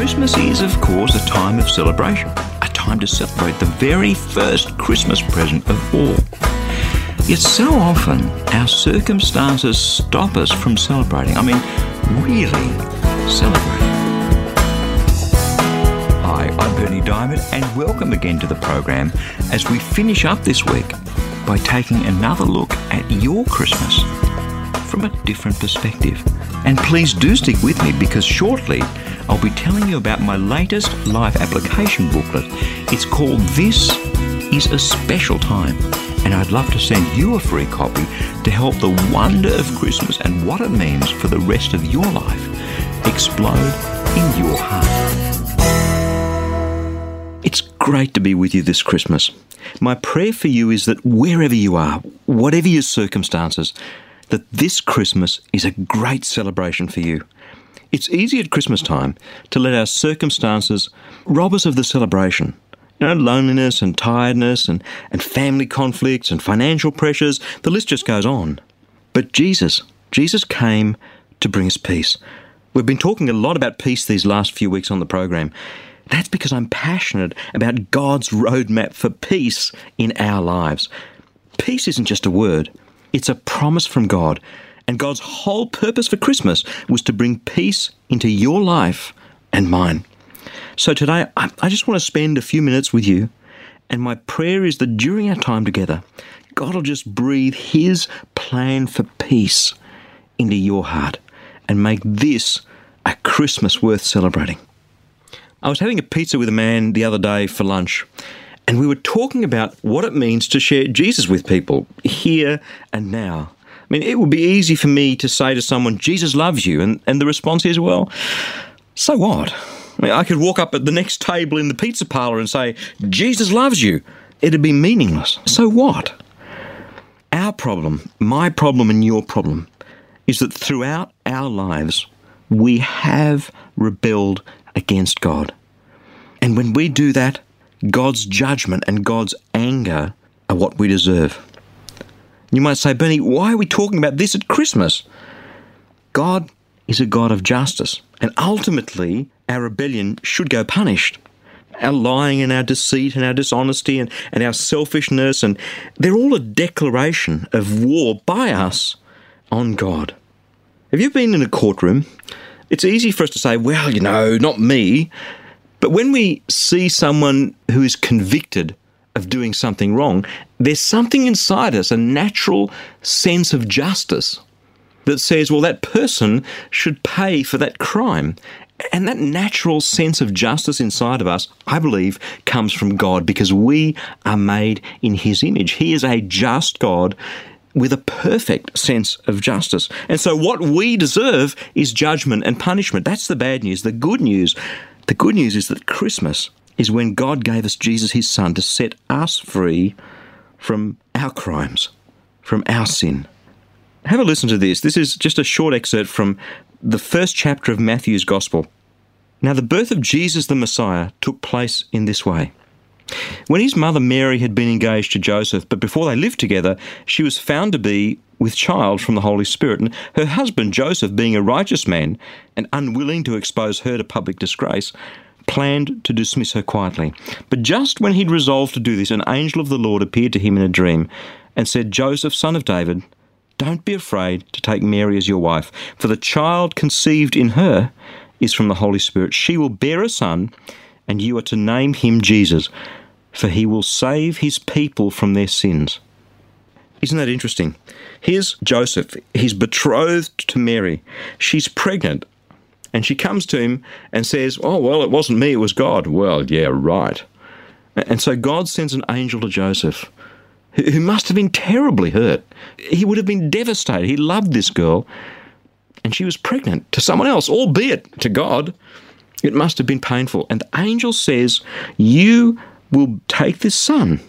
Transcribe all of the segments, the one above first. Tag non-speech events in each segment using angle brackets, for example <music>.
Christmas is, of course, a time of celebration, a time to celebrate the very first Christmas present of all. Yet so often, our circumstances stop us from celebrating. I mean, really celebrating. Hi, I'm Berni Dymet, and welcome again to the program as we finish up this week by taking another look at your Christmas from a different perspective. And please do stick with me because shortly I'll be telling you about my latest life application booklet. It's called This is a Special Time, and I'd love to send you a free copy to help the wonder of Christmas and what it means for the rest of your life explode in your heart. It's great to be with you this Christmas. My prayer for you is that wherever you are, whatever your circumstances, that this Christmas is a great celebration for you. It's easy at Christmas time to let our circumstances rob us of the celebration. You know, loneliness and tiredness and, and family conflicts and financial pressures, the list just goes on. But Jesus, Jesus came to bring us peace. We've been talking a lot about peace these last few weeks on the program. That's because I'm passionate about God's roadmap for peace in our lives. Peace isn't just a word, it's a promise from God and God's whole purpose for Christmas was to bring peace into your life and mine. So today, I just want to spend a few minutes with you. And my prayer is that during our time together, God will just breathe His plan for peace into your heart and make this a Christmas worth celebrating. I was having a pizza with a man the other day for lunch, and we were talking about what it means to share Jesus with people here and now. I mean, it would be easy for me to say to someone, Jesus loves you. And, and the response is, well, so what? I, mean, I could walk up at the next table in the pizza parlor and say, Jesus loves you. It'd be meaningless. So what? Our problem, my problem, and your problem is that throughout our lives, we have rebelled against God. And when we do that, God's judgment and God's anger are what we deserve. You might say, Berni, why are we talking about this at Christmas? God is a God of justice, and ultimately, our rebellion should go punished. Our lying and our deceit and our dishonesty and, and our selfishness, and they're all a declaration of war by us on God. Have you been in a courtroom? It's easy for us to say, well, you know, not me. But when we see someone who is convicted of doing something wrong, there's something inside us, a natural sense of justice that says, well, that person should pay for that crime. And that natural sense of justice inside of us, I believe, comes from God because we are made in His image. He is a just God with a perfect sense of justice. And so what we deserve is judgment and punishment. That's the bad news. The good news, the good news is that Christmas is when God gave us Jesus, his Son, to set us free from our crimes, from our sin. Have a listen to this. This is just a short excerpt from the first chapter of Matthew's Gospel. Now, the birth of Jesus the Messiah took place in this way. When his mother Mary had been engaged to Joseph, but before they lived together, she was found to be with child from the Holy Spirit, and her husband Joseph, being a righteous man and unwilling to expose her to public disgrace, planned to dismiss her quietly. But just when he'd resolved to do this, an angel of the Lord appeared to him in a dream and said, Joseph, son of David, don't be afraid to take Mary as your wife, for the child conceived in her is from the Holy Spirit. She will bear a son, and you are to name him Jesus, for he will save his people from their sins. Isn't that interesting? Here's Joseph. He's betrothed to Mary. She's pregnant and she comes to him and says, Oh, well, it wasn't me, it was God. Well, yeah, right. And so God sends an angel to Joseph, who must have been terribly hurt. He would have been devastated. He loved this girl. and she was pregnant to someone else, albeit to God. It must have been painful. And the angel says, You will take this son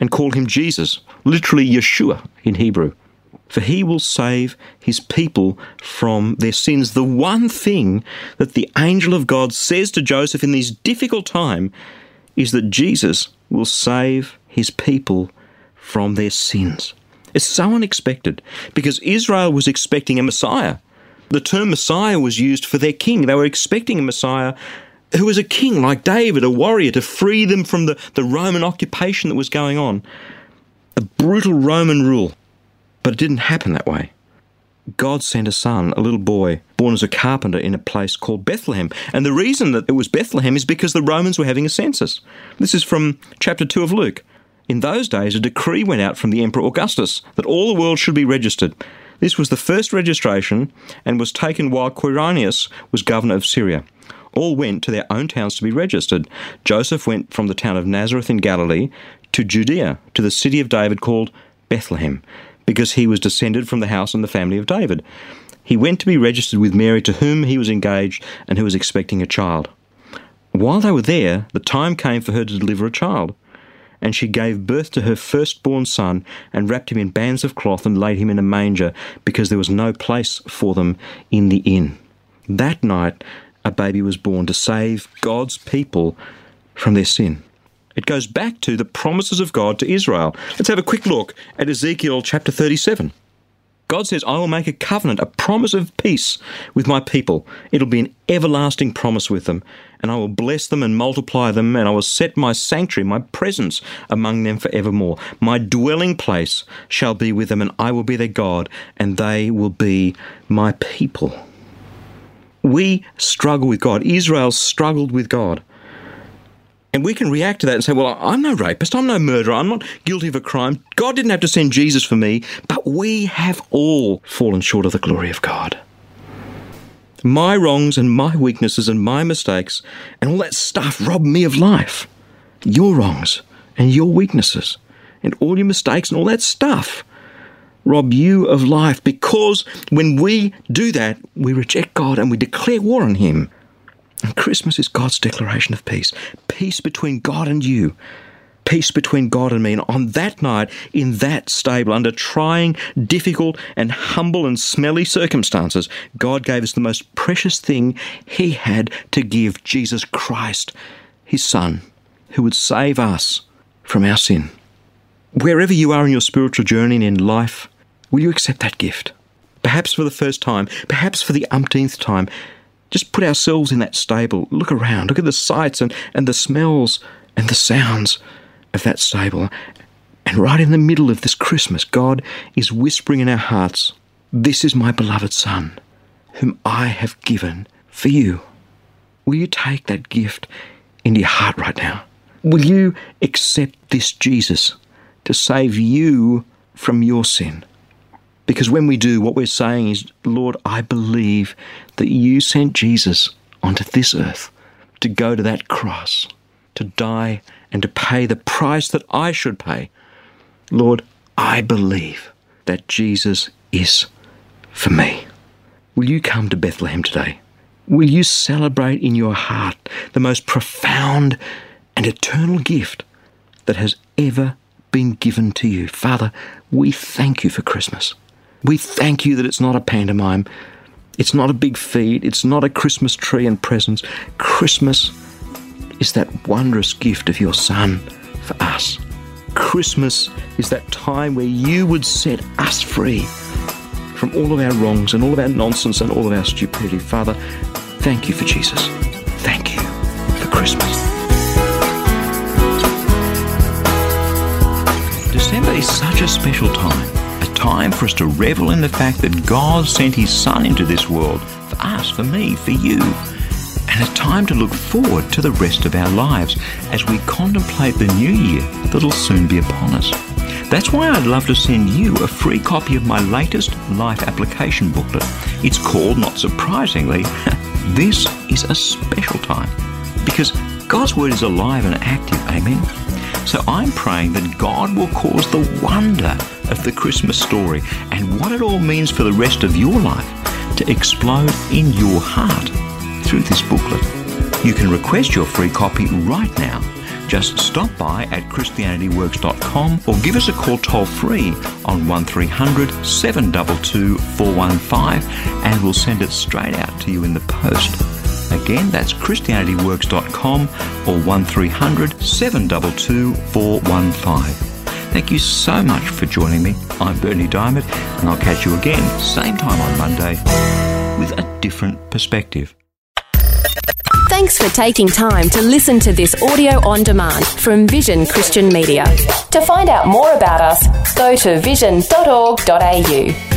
and call him Jesus, literally Yeshua in Hebrew, for he will save his people from their sins. The one thing that the angel of God says to Joseph in this difficult time is that Jesus will save his people from their sins. It's so unexpected because Israel was expecting a Messiah. The term Messiah was used for their king. They were expecting a Messiah who was a king like David, a warrior, to free them from the, the Roman occupation that was going on. A brutal Roman rule. But it didn't happen that way. God sent a son, a little boy, born as a carpenter in a place called Bethlehem. And the reason that it was Bethlehem is because the Romans were having a census. This is from chapter 2 of Luke. In those days, a decree went out from the Emperor Augustus that all the world should be registered. This was the first registration and was taken while Quirinius was governor of Syria. All went to their own towns to be registered. Joseph went from the town of Nazareth in Galilee to Judea, to the city of David called Bethlehem, because he was descended from the house and the family of David. He went to be registered with Mary, to whom he was engaged and who was expecting a child. While they were there, the time came for her to deliver a child and she gave birth to her firstborn son, and wrapped him in bands of cloth, and laid him in a manger, because there was no place for them in the inn. That night, a baby was born to save God's people from their sin. It goes back to the promises of God to Israel. Let's have a quick look at Ezekiel chapter 37. God says, I will make a covenant, a promise of peace with my people. It'll be an everlasting promise with them, and I will bless them and multiply them, and I will set my sanctuary, my presence among them forevermore. My dwelling place shall be with them, and I will be their God, and they will be my people. We struggle with God. Israel struggled with God. And we can react to that and say, well, I'm no rapist, I'm no murderer, I'm not guilty of a crime. God didn't have to send Jesus for me, but we have all fallen short of the glory of God. My wrongs and my weaknesses and my mistakes and all that stuff rob me of life. Your wrongs and your weaknesses and all your mistakes and all that stuff rob you of life because when we do that, we reject God and we declare war on Him. And Christmas is God's declaration of peace peace between God and you, peace between God and me. And on that night, in that stable, under trying, difficult, and humble and smelly circumstances, God gave us the most precious thing He had to give Jesus Christ, His Son, who would save us from our sin. Wherever you are in your spiritual journey and in life, will you accept that gift? Perhaps for the first time, perhaps for the umpteenth time, just put ourselves in that stable, look around, look at the sights and, and the smells and the sounds of that stable. And right in the middle of this Christmas, God is whispering in our hearts, This is my beloved Son, whom I have given for you. Will you take that gift into your heart right now? Will you accept this Jesus to save you from your sin? Because when we do, what we're saying is, Lord, I believe that you sent Jesus onto this earth to go to that cross, to die and to pay the price that I should pay. Lord, I believe that Jesus is for me. Will you come to Bethlehem today? Will you celebrate in your heart the most profound and eternal gift that has ever been given to you? Father, we thank you for Christmas. We thank you that it's not a pantomime, it's not a big feed, it's not a Christmas tree and presents. Christmas is that wondrous gift of your Son for us. Christmas is that time where you would set us free from all of our wrongs and all of our nonsense and all of our stupidity. Father, thank you for Jesus. Thank you for Christmas. December is such a special time time for us to revel in the fact that God sent His Son into this world for us, for me, for you. And a time to look forward to the rest of our lives as we contemplate the new year that'll soon be upon us. That's why I'd love to send you a free copy of my latest life application booklet. It's called, not surprisingly, <laughs> This is a Special Time. Because God's Word is alive and active, amen? So I'm praying that God will cause the wonder of the Christmas story and what it all means for the rest of your life to explode in your heart through this booklet. You can request your free copy right now. Just stop by at ChristianityWorks.com or give us a call toll free on 1300 722 415 and we'll send it straight out to you in the post. Again, that's ChristianityWorks.com or 1300 722 415. Thank you so much for joining me. I'm Berni Dymet, and I'll catch you again, same time on Monday, with a different perspective. Thanks for taking time to listen to this audio on demand from Vision Christian Media. To find out more about us, go to vision.org.au.